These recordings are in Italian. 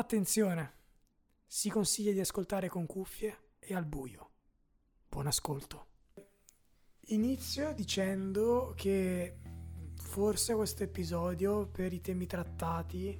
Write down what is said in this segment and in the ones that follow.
Attenzione, si consiglia di ascoltare con cuffie e al buio. Buon ascolto. Inizio dicendo che forse questo episodio, per i temi trattati,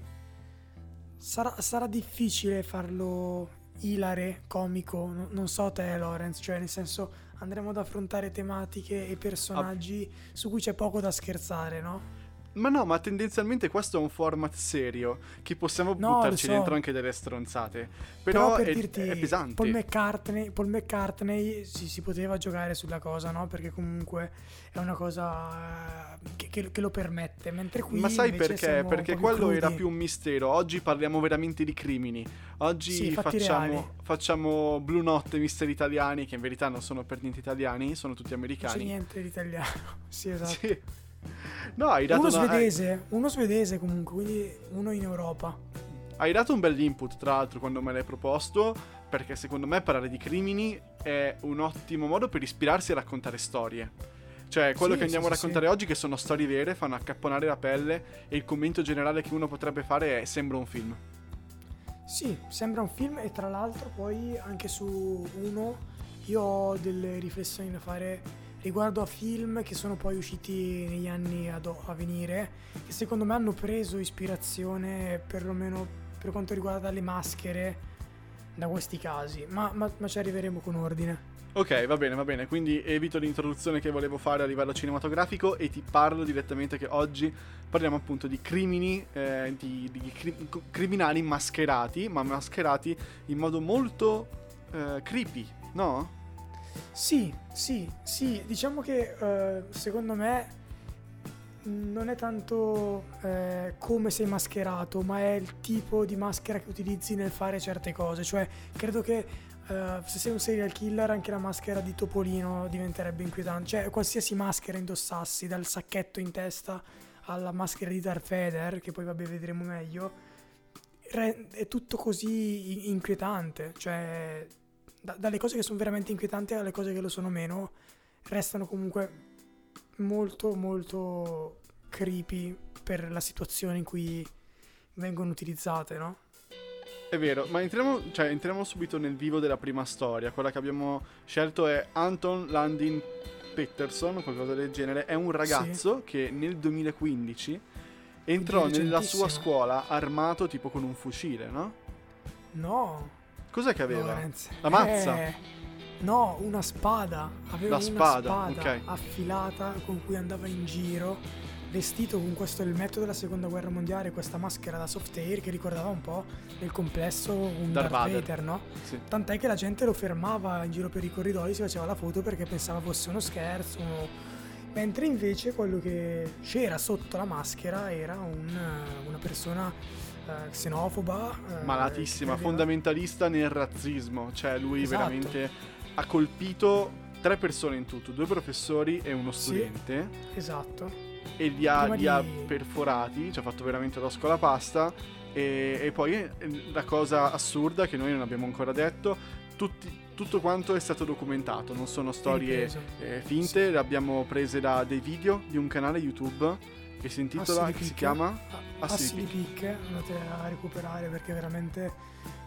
sarà, sarà difficile farlo ilare, comico, non so te Lorenz, cioè nel senso andremo ad affrontare tematiche e personaggi ah. su cui c'è poco da scherzare, no? Ma no, ma tendenzialmente questo è un format serio che possiamo no, buttarci so. dentro anche delle stronzate. Però, Però per è, dirti, è pesante. Paul McCartney, Paul McCartney si, si, poteva giocare sulla cosa, no? Perché comunque è una cosa eh, che, che, che lo permette. Mentre qui Ma sai perché? Perché quello era più un mistero. Oggi parliamo veramente di crimini. Oggi sì, facciamo, facciamo Blue Notte Misteri Italiani, che in verità non sono per niente italiani, sono tutti americani. Non c'è niente di italiano. sì, esatto. Sì. No, hai dato uno una... svedese, uno svedese comunque, quindi uno in Europa. Hai dato un bel input, tra l'altro, quando me l'hai proposto, perché secondo me parlare di crimini è un ottimo modo per ispirarsi a raccontare storie. Cioè, quello sì, che andiamo sì, a raccontare sì. oggi, che sono storie vere, fanno accapponare la pelle e il commento generale che uno potrebbe fare è sembra un film. Sì, sembra un film e tra l'altro poi anche su uno io ho delle riflessioni da fare riguardo a film che sono poi usciti negli anni ad, a venire, che secondo me hanno preso ispirazione perlomeno per quanto riguarda le maschere da questi casi, ma, ma, ma ci arriveremo con ordine. Ok, va bene, va bene, quindi evito l'introduzione che volevo fare a livello cinematografico e ti parlo direttamente che oggi parliamo appunto di crimini, eh, di, di cri- criminali mascherati, ma mascherati in modo molto eh, creepy, no? Sì, sì, sì, diciamo che eh, secondo me non è tanto eh, come sei mascherato, ma è il tipo di maschera che utilizzi nel fare certe cose. Cioè, credo che eh, se sei un serial killer, anche la maschera di Topolino diventerebbe inquietante. Cioè, qualsiasi maschera indossassi, dal sacchetto in testa alla maschera di Darth Vader, che poi vabbè vedremo meglio, è tutto così inquietante. Cioè, da, dalle cose che sono veramente inquietanti alle cose che lo sono meno, restano comunque molto molto creepy per la situazione in cui vengono utilizzate, no? È vero, ma entriamo, cioè, entriamo subito nel vivo della prima storia. Quella che abbiamo scelto è Anton Landin Peterson, qualcosa del genere. È un ragazzo sì. che nel 2015 entrò nella sua scuola armato tipo con un fucile, no? No. Cos'è che aveva? Lorenz. La mazza? Eh, no, una spada. Aveva La spada, una spada okay. affilata con cui andava in giro, vestito con questo elmetto della seconda guerra mondiale, questa maschera da soft air che ricordava un po' nel complesso un Darth, Darth Vader, no? Sì. Tant'è che la gente lo fermava in giro per i corridoi, si faceva la foto perché pensava fosse uno scherzo. Uno... Mentre invece quello che c'era sotto la maschera era un, una persona eh, xenofoba. Eh, Malatissima, fondamentalista nel razzismo. Cioè, lui esatto. veramente ha colpito tre persone in tutto, due professori e uno studente. Sì, esatto. E li ha, li di... ha perforati, ci ha fatto veramente la scuola pasta. E, e, poi eh, la cosa assurda che noi non abbiamo ancora detto, tutti, tutto quanto è stato documentato, non sono storie eh, finte, sì. le abbiamo prese da dei video di un canale YouTube che si intitola, che si chiama Assili Peak, andate a recuperare perché è veramente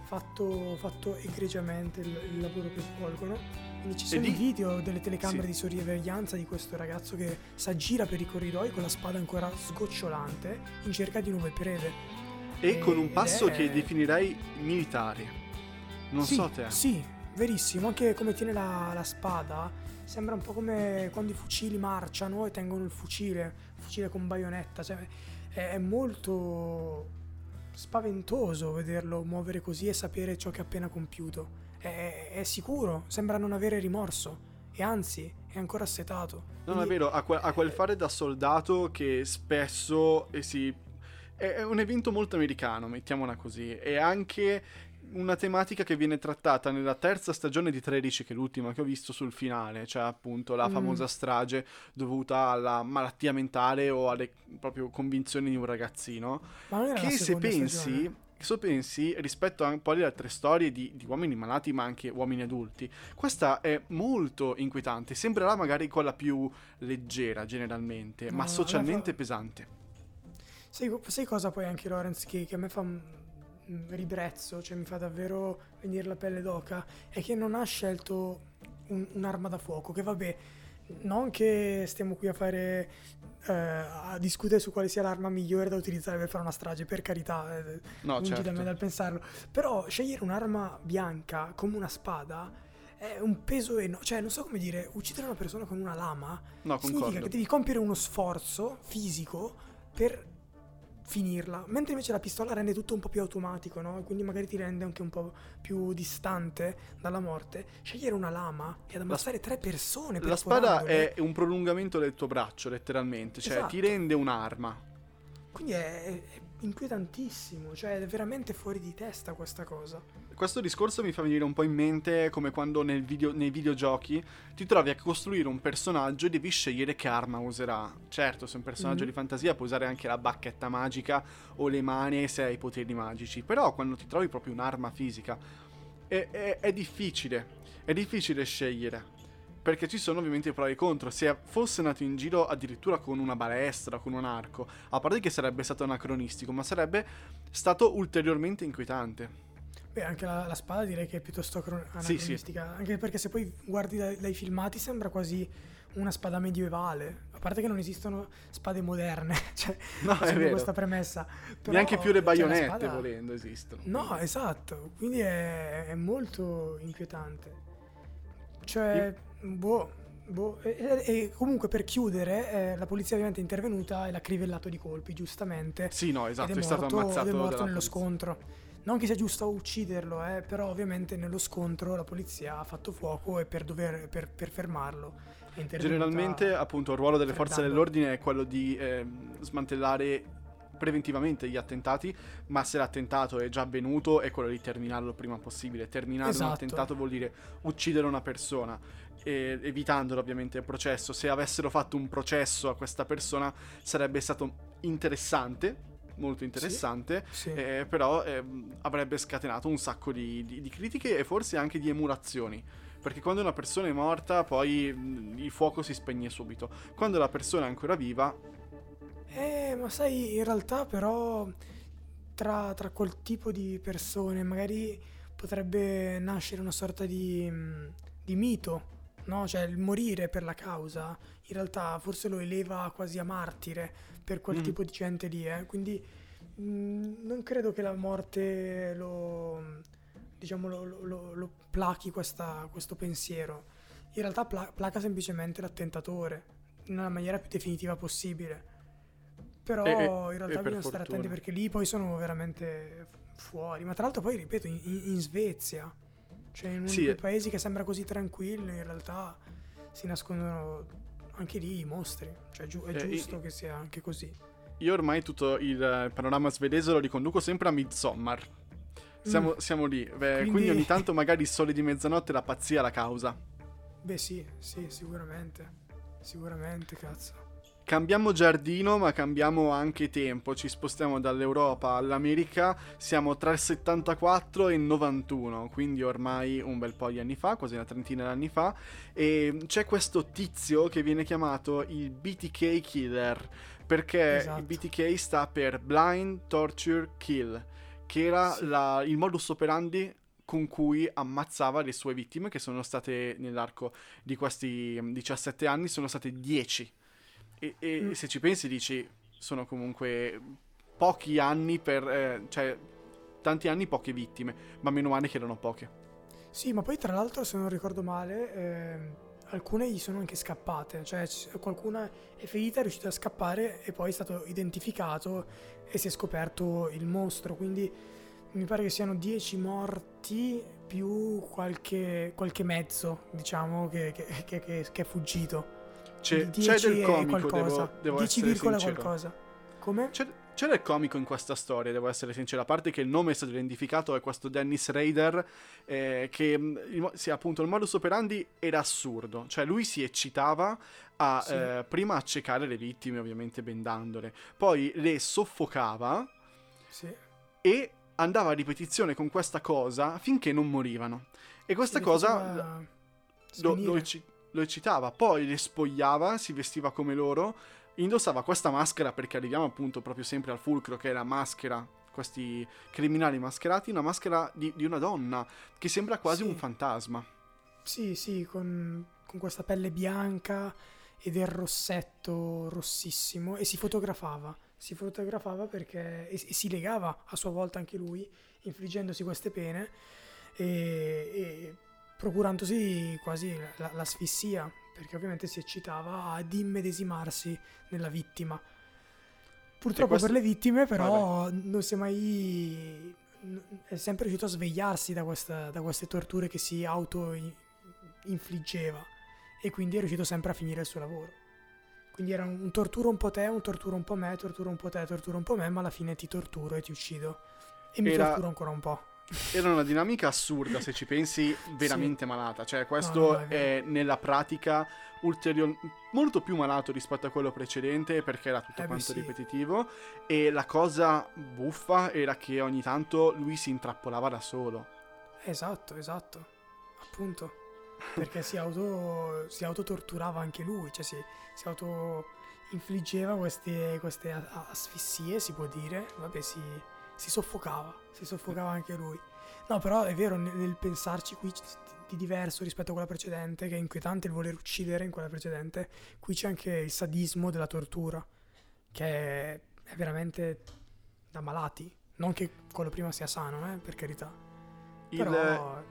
fatto, fatto egregiamente il, il, lavoro che svolgono. Quindi ci sono di... i video delle telecamere sì. di sorveglianza di questo ragazzo che si aggira per i corridoi con la spada ancora sgocciolante in cerca di nuove prede. E, e con un passo è... che definirei militare. Non sì, so te. Sì, verissimo. Anche come tiene la, la spada sembra un po' come quando i fucili marciano e tengono il fucile, fucile con baionetta, cioè è, è molto spaventoso vederlo muovere così e sapere ciò che ha appena compiuto. È, è, sicuro, sembra non avere rimorso e anzi è ancora assetato. Non Quindi, è vero, ha, que- ha, quel fare da soldato che spesso eh, si... è un evento molto americano, mettiamola così, e anche una tematica che viene trattata nella terza stagione di 13, che è l'ultima che ho visto sul finale, cioè appunto la mm. famosa strage dovuta alla malattia mentale o alle proprio convinzioni di un ragazzino. che se pensi, se pensi rispetto a un po' alle altre storie di, di, uomini malati ma anche uomini adulti, questa è molto inquietante, sembrerà magari quella più leggera generalmente, no, ma socialmente fa... pesante. Sai, sai, cosa poi anche Lorenz che, che a me fa ribrezzo, cioè mi fa davvero venire la pelle d'oca, è che non ha scelto un- un'arma da fuoco, che vabbè, non che stiamo qui a fare eh, a discutere su quale sia l'arma migliore da utilizzare per fare una strage, per carità, eh, No, lungi da certo. me dal pensarlo. Però scegliere un'arma bianca come una spada è un peso enorme. Cioè, non so come dire, uccidere una persona con una lama No, significa concordo. che devi compiere uno sforzo fisico per finirla. Mentre invece la pistola rende tutto un po' più automatico, no? E Quindi magari ti rende anche un po' più distante dalla morte. Scegliere una lama e ad ammazzare tre persone La spada è un prolungamento del tuo braccio, letteralmente, cioè Esatto. ti rende un'arma. Quindi è, è inquietantissimo, cioè è veramente fuori di testa questa cosa. Questo discorso mi fa venire un po' in mente come quando video- nei videogiochi ti trovi a costruire un personaggio e devi scegliere che arma userà. Certo, se è un personaggio Mhm. di fantasia puoi usare anche la bacchetta magica o le mani se hai poteri magici, però quando ti trovi proprio un'arma fisica è, è- è difficile, è difficile scegliere. Perché ci sono ovviamente i pro e i contro. Se fosse nato in giro addirittura con una balestra, con un arco, a parte che sarebbe stato anacronistico, ma sarebbe stato ulteriormente inquietante. Beh, anche la, la spada direi che è piuttosto acro- Sì, sì. anacronistica, anche perché se poi guardi dai, dai filmati sembra quasi una spada medievale, a parte che non esistono spade moderne, cioè No, è vero. questa premessa. Però, Neanche più le cioè, baionette spada- volendo esistono. No, esatto, quindi è, è molto inquietante. Cioè, boh, boh. E, e- comunque per chiudere, eh, la polizia ovviamente è intervenuta e l'ha crivellato di colpi, giustamente. Sì, no, esatto, ed è, è, stato ammazzato ed è morto nello polizia. scontro. Non che sia giusto ucciderlo, eh, però ovviamente nello scontro la polizia ha fatto fuoco e per, dover, per, per fermarlo Generalmente, appunto, il ruolo delle forze dell'ordine è quello di ehm, smantellare preventivamente gli attentati, ma se l'attentato è già avvenuto è quello di terminarlo il prima possibile. Terminare un Esatto. attentato vuol dire uccidere una persona, e- evitandolo ovviamente il processo. Se avessero fatto un processo a questa persona sarebbe stato interessante, molto interessante, Sì. eh, però ehm, avrebbe scatenato un sacco di, di- di critiche e forse anche di emulazioni. Perché quando una persona è morta, poi mh, il fuoco si spegne subito. Quando la persona è ancora viva, Eh, ma sai, in realtà però tra, tra quel tipo di persone magari potrebbe nascere una sorta di, mm, di mito, no? Cioè il morire per la causa, in realtà forse lo eleva quasi a martire per quel Mm. tipo di gente lì, eh. Quindi mm, non credo che la morte lo, diciamo, lo, lo- lo- lo plachi questa- questo pensiero. In realtà pla- placa semplicemente l'attentatore nella maniera più definitiva possibile. Però E- e- in e realtà per bisogna stare fortuna. attenti perché lì poi sono veramente fuori. Ma tra l'altro poi, ripeto, in, in- Svezia, cioè in uno Sì, di quei eh. paesi che sembra così tranquillo, in realtà si nascondono anche lì i mostri. Cioè giu- è Eh, giusto i- che sia anche così. io ormai tutto il panorama svedese lo riconduco sempre a Midsommar. Siamo, Mm. siamo lì. Beh, Quindi- quindi... ogni tanto magari il sole di mezzanotte la pazzia la causa. Beh sì, sì, sicuramente. Sicuramente, cazzo. Cambiamo giardino, ma cambiamo anche tempo. Ci spostiamo dall'Europa all'America. Siamo tra il 74 e il 91, quindi ormai un bel po' di anni fa, quasi una trentina di anni fa. E c'è questo tizio che viene chiamato il BTK Killer. Perché Esatto. il BTK sta per Blind Torture Kill, che era Sì. la- il modus operandi con cui ammazzava le sue vittime, che sono state nell'arco di questi mm, 17 anni, sono state 10. E, e Mm. se ci pensi dici, sono comunque pochi anni per... eh, cioè, tanti anni, poche vittime, ma meno male che erano poche. Sì, ma poi tra l'altro, se non ricordo male, ehm, alcune gli sono anche scappate. Cioè, qualcuna è ferita, è riuscita a scappare e poi è stato identificato e si è scoperto il mostro. Quindi mi pare che siano 10 morti più qualche, qualche mezzo, diciamo, che- che- che- che è fuggito. C'è, c'è 10 del comico, qualcosa. devo, devo 10, essere virgola sincero. qualcosa. Come? C'è, c'è del comico in questa storia, devo essere sincero. A parte che il nome è stato identificato, è questo Dennis Rader, eh, che il mo- sì, appunto il modus operandi era assurdo. Cioè lui si eccitava a Sì. eh, prima accecare le vittime, ovviamente bendandole, poi le soffocava Sì. e andava a ripetizione con questa cosa finché non morivano. E questa cosa lo, lo ecci- lo eccitava, poi le spogliava, si vestiva come loro, indossava questa maschera perché arriviamo appunto proprio sempre al fulcro che è la maschera questi criminali mascherati, una maschera di, di una donna che sembra quasi Sì. un fantasma. Sì, sì, con, con questa pelle bianca e del rossetto rossissimo e si fotografava. Si fotografava perché e, e si legava a sua volta anche lui, infliggendosi queste pene e, e procurandosi quasi la- l'asfissia, perché ovviamente si eccitava ad immedesimarsi nella vittima. Purtroppo questo- per le vittime però non si è mai... è sempre riuscito a svegliarsi da, questa- da queste torture che si auto infliggeva e quindi è riuscito sempre a finire il suo lavoro. Quindi era un, torturo un po' te, un torturo un po' me, torturo un po' te, torturo un po' me, ma alla fine ti torturo e ti uccido. E mi Era- torturo ancora un po'. Era una dinamica assurda se ci pensi, veramente malata. Cioè, questo no, è nella pratica ulterior- molto più malato rispetto a quello precedente perché era tutto Eh quanto sì. ripetitivo. E la cosa buffa era che ogni tanto lui si intrappolava da solo. Esatto, esatto. Appunto. Perché si auto si autotorturava anche lui, cioè si, si auto infliggeva queste, queste asfissie, si può dire. Vabbè, si, si soffocava, si soffocava anche lui. No, però è vero, nel, nel pensarci qui di diverso rispetto a quella precedente, che è inquietante il voler uccidere in quella precedente, qui c'è anche il sadismo della tortura, che è, veramente da malati. Non che quello prima sia sano, eh, per carità. Il, Però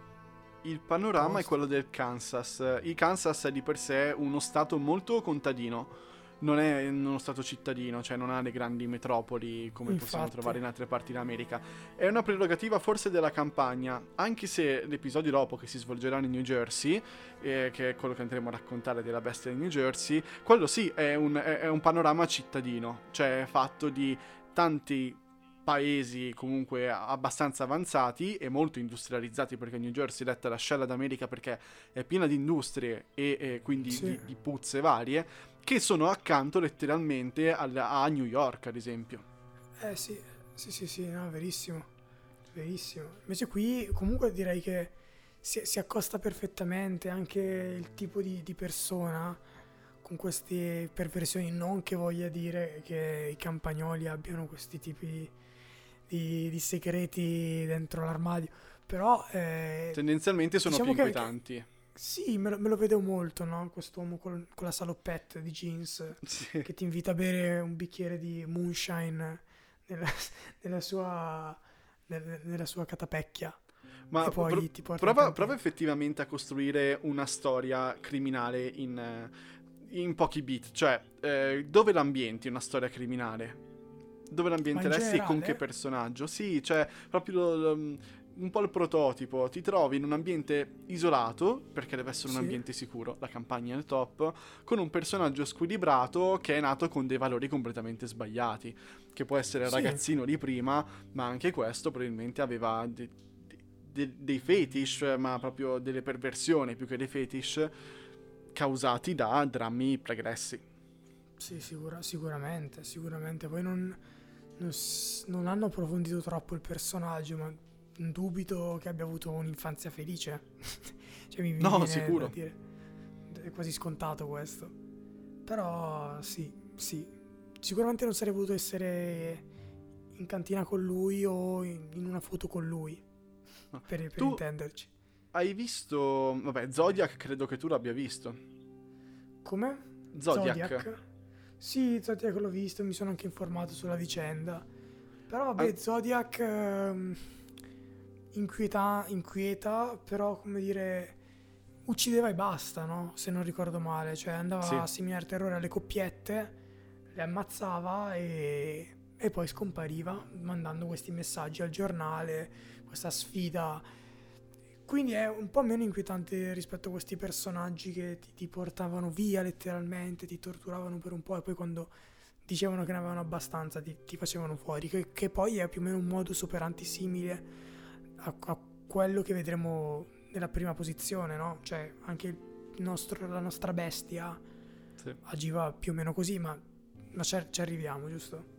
il panorama è quello del Kansas. Il Kansas è di per sé uno stato molto contadino. Non è uno stato cittadino, cioè non ha le grandi metropoli come possiamo Infatti. trovare in altre parti d'America. È una prerogativa forse della campagna, anche se l'episodio dopo che si svolgerà in New Jersey, eh, che è quello che andremo a raccontare della bestia di New Jersey, quello sì è un, è- è un panorama cittadino, cioè fatto di tanti paesi comunque abbastanza avanzati e molto industrializzati perché New Jersey è detta l'ascella d'America perché è piena di industrie e, e quindi Sì. di, di puzze varie che sono accanto letteralmente al- a New York ad esempio. Eh sì, sì, sì, sì, no, verissimo, verissimo. Invece qui comunque direi che si, si accosta perfettamente anche il tipo di, di persona con queste perversioni, non che voglia dire che i campagnoli abbiano questi tipi di, di- di segreti dentro l'armadio, però eh, Tendenzialmente sono Diciamo più che- inquietanti. Sì, me lo, me lo vedo molto, no? Quest'uomo col- con la salopette di jeans Sì. che ti invita a bere un bicchiere di moonshine nella, nella sua, nel- nella sua catapecchia. Ma poi pro- prova, prova effettivamente a costruire una storia criminale in, in pochi beat, cioè eh, dove l'ambienti una storia criminale? Dove l'ambienteresti e con che personaggio? Sì, cioè proprio lo- un po' il prototipo, ti trovi in un ambiente isolato, perché deve essere un Sì. ambiente sicuro, la campagna è il top, con un personaggio squilibrato che è nato con dei valori completamente sbagliati, che può essere il Sì. ragazzino di prima, ma anche questo probabilmente aveva de- de- dei fetish, ma proprio delle perversioni più che dei fetish causati da drammi pregressi. Sì, sicura- sicuramente, sicuramente. Poi non, non non hanno approfondito troppo il personaggio, ma dubito che abbia avuto un'infanzia felice. cioè, mi, mi No, sicuro. È quasi scontato questo. Però sì, sì. Sicuramente non sarei voluto essere in cantina con lui o in, in una foto con lui. Per, per Tu- intenderci. Hai visto, vabbè, Zodiac credo che tu l'abbia visto. Come? Zodiac. Sì, Zodiac l'ho visto, mi sono anche informato sulla vicenda. Però vabbè, Ah. Zodiac ehm, inquieta, inquieta, però come dire, uccideva e basta, no? Se non ricordo male. Cioè andava Sì. a seminare terrore alle coppiette, le ammazzava e, e poi scompariva, mandando questi messaggi al giornale, questa sfida. Quindi è un po' meno inquietante rispetto a questi personaggi che ti, ti portavano via letteralmente, ti torturavano per un po' e poi quando dicevano che ne avevano abbastanza ti, ti facevano fuori, che, che poi è più o meno un modus operandi simile a, a quello che vedremo nella prima posizione, no? Cioè anche il nostro- la nostra bestia Sì. agiva più o meno così, ma, ma ci, ci arriviamo, giusto?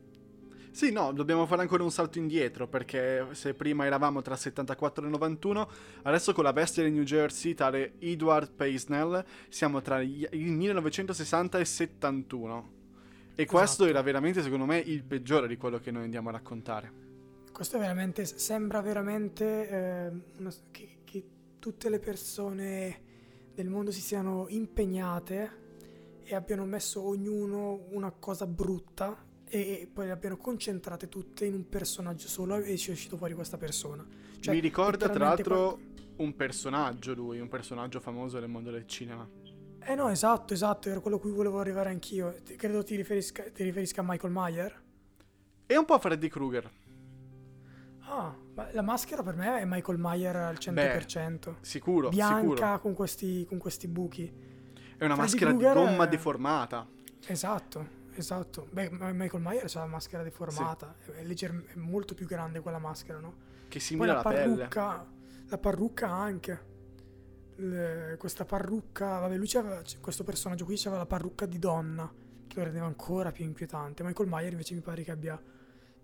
Sì, no, dobbiamo fare ancora un salto indietro perché se prima eravamo tra 74 e 91, adesso con la bestia di New Jersey, tale Edward Paisnell, siamo tra il 1960 e 71. E questo Esatto. era veramente, secondo me, il peggiore di quello che noi andiamo a raccontare. Questo è veramente, sembra veramente eh, una, che, che tutte le persone del mondo si siano impegnate e abbiano messo ognuno una cosa brutta e poi le abbiano concentrate tutte in un personaggio solo e ci è uscito fuori questa persona. Cioè, Mi ricorda tra l'altro qual... un personaggio lui, un personaggio famoso nel mondo del cinema. Eh no, esatto, esatto, era quello a cui volevo arrivare anch'io. Credo ti riferisca, ti riferisca a Michael Meyer. E un po' a Freddy Krueger. Ah, ma la maschera per me è Michael Meyer al 100%. Beh, sicuro, Bianca sicuro. Con, questi, con questi buchi. È una Freddy maschera Krueger di gomma è... deformata. Esatto, Esatto, beh, Michael Myers ha la maschera deformata, sì. è, legger- è, molto più grande quella maschera, no? Che simila la parrucca, pelle. La parrucca anche. Le, questa parrucca, vabbè, lui c'aveva, questo personaggio qui aveva la parrucca di donna, che lo rendeva ancora più inquietante. Michael Myers invece mi pare che abbia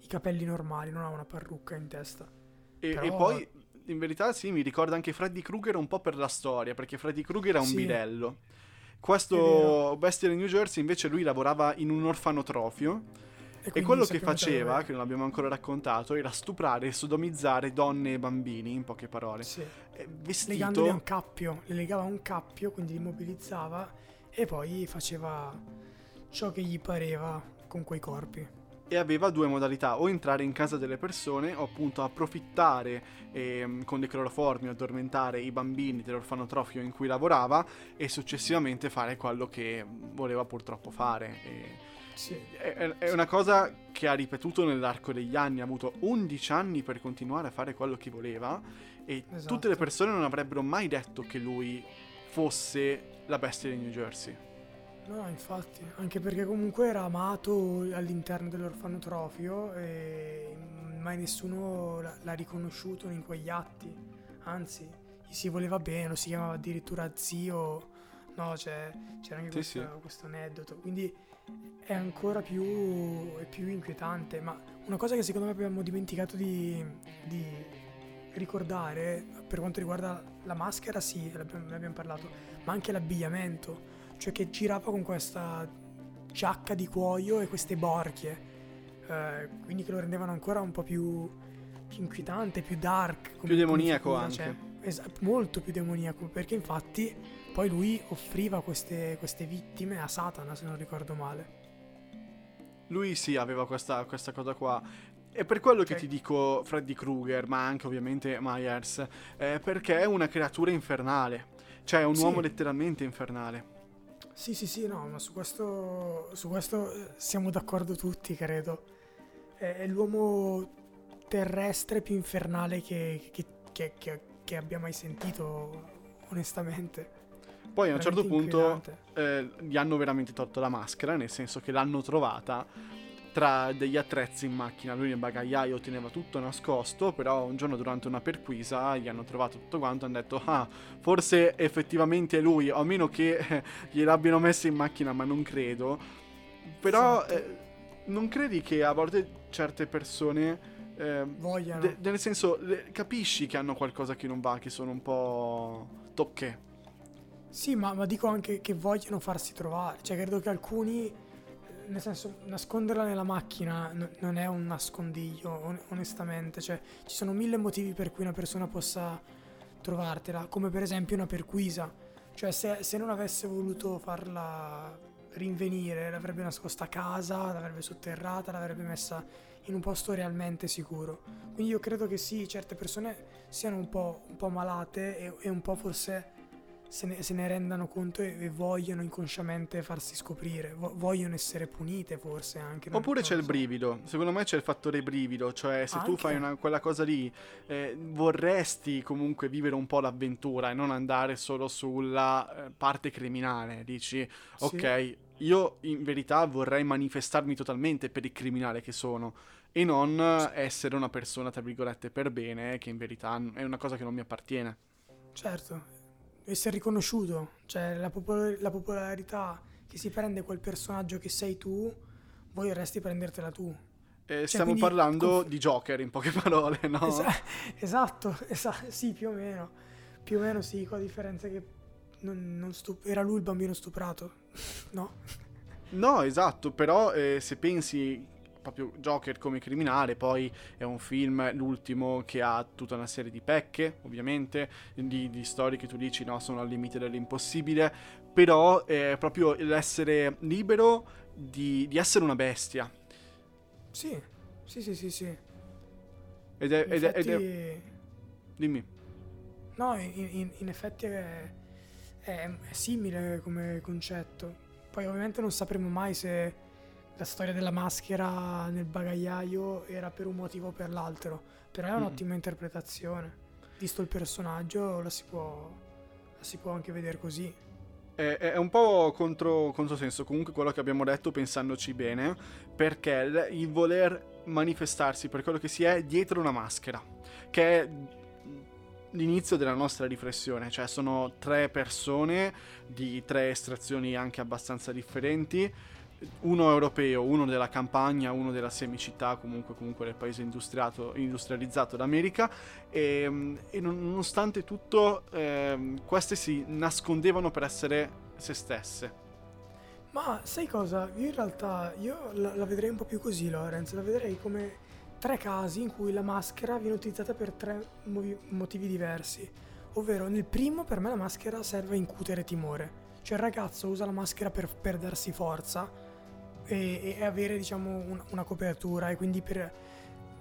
i capelli normali, non ha una parrucca in testa. E, Però... e poi, in verità, sì, mi ricorda anche Freddy Krueger un po' per la storia, perché Freddy Krueger è un sì. bidello. Questo Bestial in New Jersey invece lui lavorava in un orfanotrofio e, e quello che faceva, che non abbiamo ancora raccontato, era stuprare e sodomizzare donne e bambini, in poche parole. Sì. Vestito... Legandoli a un cappio, le legava a un cappio, quindi li mobilizzava e poi faceva ciò che gli pareva con quei corpi e aveva due modalità, o entrare in casa delle persone o appunto approfittare eh, con dei cloroformi addormentare i bambini dell'orfanotrofio in cui lavorava e successivamente fare quello che voleva purtroppo fare. E sì. è, è, una cosa che ha ripetuto nell'arco degli anni, ha avuto 11 anni per continuare a fare quello che voleva e esatto. tutte le persone non avrebbero mai detto che lui fosse la bestia di New Jersey. No, infatti, anche perché comunque era amato all'interno dell'orfanotrofio e mai nessuno l'ha riconosciuto in quegli atti. Anzi, gli si voleva bene, lo si chiamava addirittura zio. No, cioè, c'era anche sì, questo, sì. questo, aneddoto. Quindi è ancora più, è più, inquietante. Ma una cosa che secondo me abbiamo dimenticato di, di ricordare per quanto riguarda la maschera, sì, ne abbiamo parlato, ma anche l'abbigliamento cioè che girava con questa giacca di cuoio e queste borchie, eh, quindi che lo rendevano ancora un po' più, più inquietante, più dark. più demoniaco figura, anche. Cioè, es- molto più demoniaco, perché infatti poi lui offriva queste, queste, vittime a Satana, se non ricordo male. Lui sì, aveva questa, questa cosa qua. È per quello okay. che ti dico Freddy Krueger, ma anche ovviamente Myers, eh, perché è una creatura infernale. Cioè, è un sì. uomo letteralmente infernale. Sì, sì, sì, no, ma su questo, su questo eh, siamo d'accordo tutti, credo. È, è l'uomo terrestre più infernale che, che, che, che, abbia mai sentito, onestamente. Poi a un certo punto eh, gli hanno veramente tolto la maschera, nel senso che l'hanno trovata tra degli attrezzi in macchina. Lui nel bagagliaio teneva tutto nascosto, però un giorno durante una perquisa gli hanno trovato tutto quanto e hanno detto ah, forse effettivamente è lui, a meno che eh, gliel'abbiano messo in macchina, ma non credo. Però esatto. eh, non credi che a volte certe persone... Eh, Vogliano. De- nel senso, le, capisci che hanno qualcosa che non va, che sono un po' tocche. Sì, ma, ma dico anche che vogliono farsi trovare. Cioè, credo che alcuni nel senso, nasconderla nella macchina n- non è un nascondiglio, on- onestamente. Cioè, ci sono mille motivi per cui una persona possa trovartela, come per esempio una perquisa. Cioè, se, se non avesse voluto farla rinvenire, l'avrebbe nascosta a casa, l'avrebbe sotterrata, l'avrebbe messa in un posto realmente sicuro. Quindi io credo che sì, certe persone siano un po', un po malate e, e un po' forse se ne, se ne rendano conto e, e, vogliono inconsciamente farsi scoprire, vo- vogliono essere punite forse anche. Oppure c'è il brivido, secondo me c'è il fattore brivido, cioè se anche? tu fai una, quella cosa lì eh, vorresti comunque vivere un po' l'avventura e non andare solo sulla eh, parte criminale, dici ok, sì. io in verità vorrei manifestarmi totalmente per il criminale che sono e non essere una persona tra virgolette per bene che in verità è una cosa che non mi appartiene. Certo, essere riconosciuto, cioè la, popol- la, popolarità che si prende quel personaggio che sei tu, voi vorresti prendertela tu. Eh, cioè, stiamo quindi, parlando conf- di Joker in poche parole, no? Esa- esatto, esatto, sì, più o meno. Più o meno sì, con la differenza che non, non stup- era lui il bambino stuprato, no? No, esatto, però eh, se pensi proprio Joker come criminale, poi è un film, l'ultimo, che ha tutta una serie di pecche, ovviamente, di, di storie che tu dici no, sono al limite dell'impossibile, però è proprio l'essere libero di, di essere una bestia. Sì, sì, sì, sì, sì. Ed è, ed, effetti... ed è... Dimmi. No, in, in, in effetti è, è, è simile come concetto. Poi ovviamente non sapremo mai se la storia della maschera nel bagagliaio era per un motivo o per l'altro. Però è un'ottima mm. interpretazione. Visto il personaggio, la si può, la si può anche vedere così. È, è un po' contro, controsenso comunque quello che abbiamo detto pensandoci bene, perché il voler manifestarsi per quello che si è dietro una maschera, che è l'inizio della nostra riflessione, cioè sono tre persone di tre estrazioni anche abbastanza differenti, uno europeo, uno della campagna, uno della semicittà, comunque, comunque del paese industrializzato d'America e, e nonostante tutto eh, queste si nascondevano per essere se stesse. Ma sai cosa? Io in realtà io la, la vedrei un po' più così, Lorenz, la vedrei come tre casi in cui la maschera viene utilizzata per tre movi- motivi diversi. Ovvero, nel primo, per me la maschera serve a incutere timore. Cioè, il ragazzo usa la maschera per, per darsi forza e, e avere, diciamo, un, una copertura e quindi per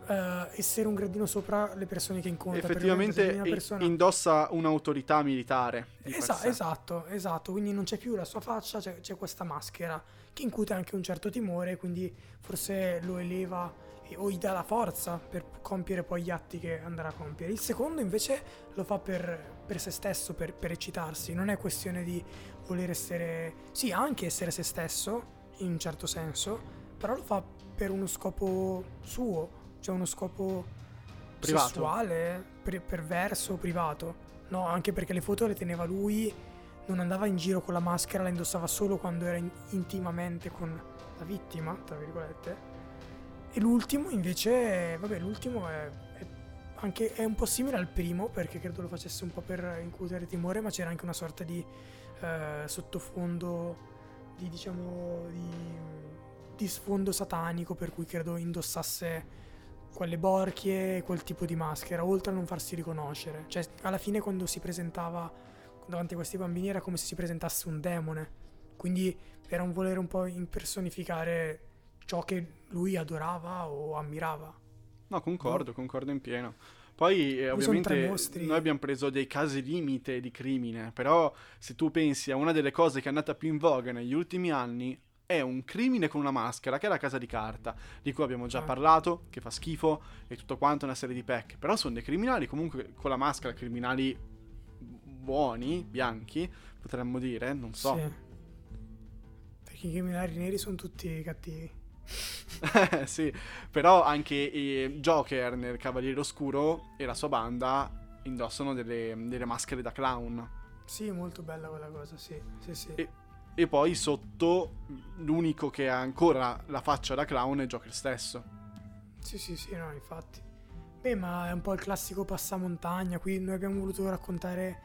uh, essere un gradino sopra le persone che incontra. Effettivamente persona... indossa un'autorità militare. Esa- esatto, esatto. Quindi non c'è più la sua faccia, c'è, c'è questa maschera che incute anche un certo timore, quindi forse lo eleva o gli dà la forza per compiere poi gli atti che andrà a compiere. Il secondo invece lo fa per, per se stesso, per, per, eccitarsi, non è questione di voler essere, sì, anche essere se stesso, in un certo senso, però lo fa per uno scopo suo, cioè uno scopo privato. sessuale, per, perverso, privato. No, anche perché le foto le teneva lui, non andava in giro con la maschera, la indossava solo quando era in, intimamente con la vittima, tra virgolette e l'ultimo invece, vabbè, l'ultimo è, è, anche, è un po' simile al primo perché credo lo facesse un po' per incutere timore, ma c'era anche una sorta di eh, sottofondo, di diciamo, di, di sfondo satanico per cui credo indossasse quelle borchie e quel tipo di maschera, oltre a non farsi riconoscere. Cioè, alla fine quando si presentava davanti a questi bambini era come se si presentasse un demone. Quindi era un volere un po' impersonificare ciò che lui adorava o ammirava. No, concordo, no? concordo in pieno. Poi eh, ovviamente noi abbiamo preso dei casi limite di crimine, però se tu pensi a una delle cose che è andata più in voga negli ultimi anni, è un crimine con una maschera che è la casa di carta, di cui abbiamo già ah. parlato, che fa schifo e tutto quanto, una serie di pecche. Però sono dei criminali comunque con la maschera, criminali buoni, bianchi, potremmo dire, non so. Sì. Perché i criminali neri sono tutti cattivi. sì, però anche eh, Joker nel Cavaliere Oscuro e la sua banda indossano delle, delle, maschere da clown. Sì, molto bella quella cosa, sì. sì, sì. E, e, poi sotto l'unico che ha ancora la faccia da clown è Joker stesso. Sì, sì, sì, no, infatti. Beh, ma è un po' il classico passamontagna. Qui noi abbiamo voluto raccontare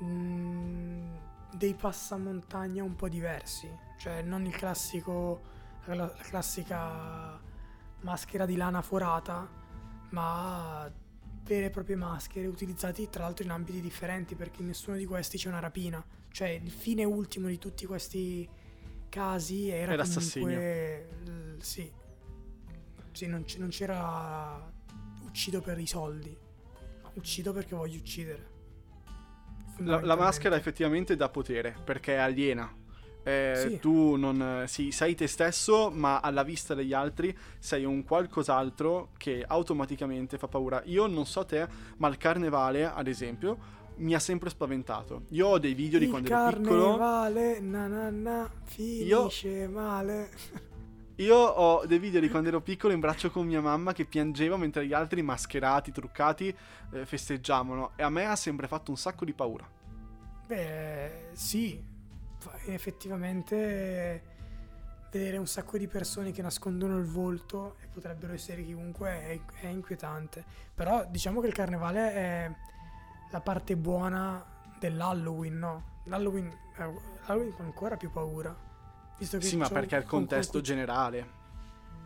mh, mm, dei passamontagna un po' diversi. Cioè, non il classico la, la classica maschera di lana forata, ma vere e proprie maschere utilizzate tra l'altro in ambiti differenti perché in nessuno di questi c'è una rapina. Cioè il fine ultimo di tutti questi casi era è comunque... L- sì. Sì, non, c- non c'era uccido per i soldi. No, uccido perché voglio uccidere. La, la maschera effettivamente dà potere perché è aliena eh, sì. Tu non sì, sei te stesso, ma alla vista degli altri sei un qualcos'altro che automaticamente fa paura. Io non so te, ma il carnevale, ad esempio, mi ha sempre spaventato. Io ho dei video il di quando ero piccolo. Carnevale, na na na, finisce io... male. Io ho dei video di quando ero piccolo in braccio con mia mamma che piangeva mentre gli altri mascherati, truccati, eh, festeggiavano e a me ha sempre fatto un sacco di paura. Beh, sì, effettivamente vedere un sacco di persone che nascondono il volto e potrebbero essere chiunque è, è, inquietante. Però diciamo che il carnevale è la parte buona dell'Halloween, no? L'Halloween, eh, l'Halloween fa ancora più paura. Visto che sì, ma perché è il contesto generale.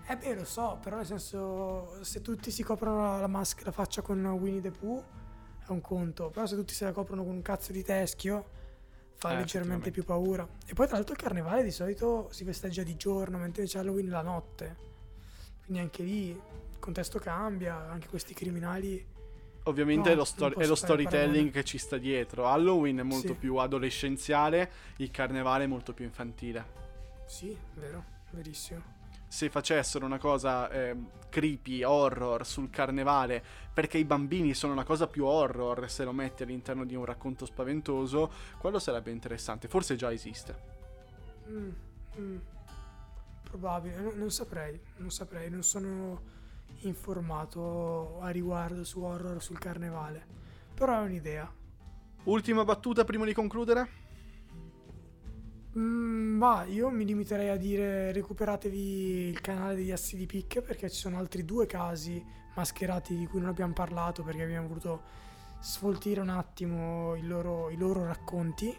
Eh beh, lo so, però nel senso, se tutti si coprono la, maschera, la faccia con Winnie the Pooh, è un conto. Però se tutti se la coprono con un cazzo di teschio, fa Eh, leggermente più paura. E poi tra l'altro il carnevale di solito si festeggia di giorno, mentre invece Halloween la notte. Quindi anche lì il contesto cambia, anche questi criminali... Ovviamente No, è, lo stor- è lo storytelling che ci sta dietro. Halloween è molto Sì. più adolescenziale, il carnevale è molto più infantile. Sì, vero, verissimo. Se facessero una cosa ehm, creepy, horror sul carnevale, perché i bambini sono una cosa più horror se lo metti all'interno di un racconto spaventoso, quello sarebbe interessante. Forse già esiste. Mm, mm. Probabile, non, non saprei, non saprei, non sono informato a riguardo su horror sul carnevale. Però è un'idea. Ultima battuta prima di concludere? Mm, io mi limiterei a dire recuperatevi il canale degli assi di picche perché ci sono altri due casi mascherati di cui non abbiamo parlato perché abbiamo voluto sfoltire un attimo i loro, i loro racconti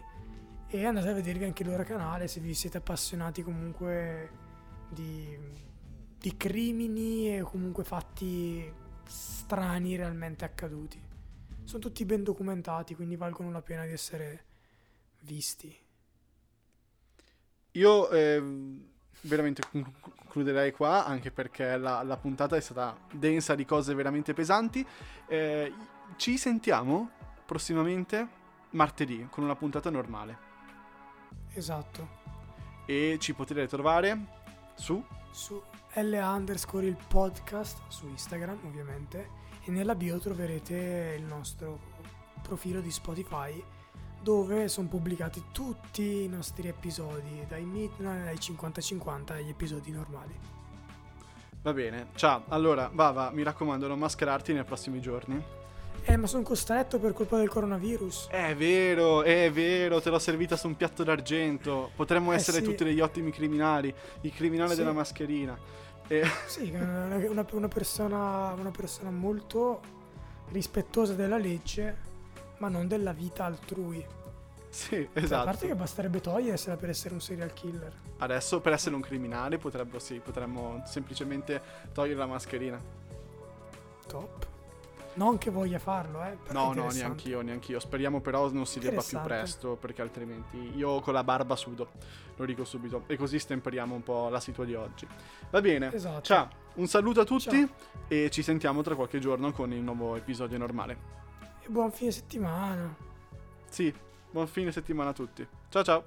e andate a vedervi anche il loro canale se vi siete appassionati comunque di, di crimini e comunque fatti strani realmente accaduti. Sono tutti ben documentati quindi valgono la pena di essere visti. Io ehm, veramente con- concluderei qua, anche perché la, la puntata è stata densa di cose veramente pesanti. Eh, ci sentiamo prossimamente martedì con una puntata normale Esatto. e ci potete trovare su Su LA underscore il podcast su Instagram ovviamente e nella bio troverete il nostro profilo di Spotify dove sono pubblicati tutti i nostri episodi dai Midnight ai 50-50 agli episodi normali. Va bene, ciao. Allora, Vava, mi raccomando, non mascherarti nei prossimi giorni. Eh ma sono costretto per colpa del coronavirus. È vero, è vero, te l'ho servita su un piatto d'argento. Potremmo Eh essere sì. tutti degli ottimi criminali, il criminale Sì. della mascherina. E- Sì, una, una- una persona, una persona molto rispettosa della legge ma non della vita altrui. sì, Cioè, A esatto. parte che basterebbe togliersela per essere un serial killer. Adesso per essere un criminale potrebbero, sì, potremmo semplicemente togliere la mascherina. Top. Non che voglia farlo, eh. No, no, neanch'io, neanch'io. Speriamo però non si debba più presto, perché altrimenti io con la barba sudo. Lo dico subito. E così stemperiamo un po' la situazione di oggi. Va bene. Esatto. Ciao, un saluto a tutti Ciao. e ci sentiamo tra qualche giorno con il nuovo episodio normale. E buon fine settimana. Sì, buon fine settimana a tutti. Ciao ciao.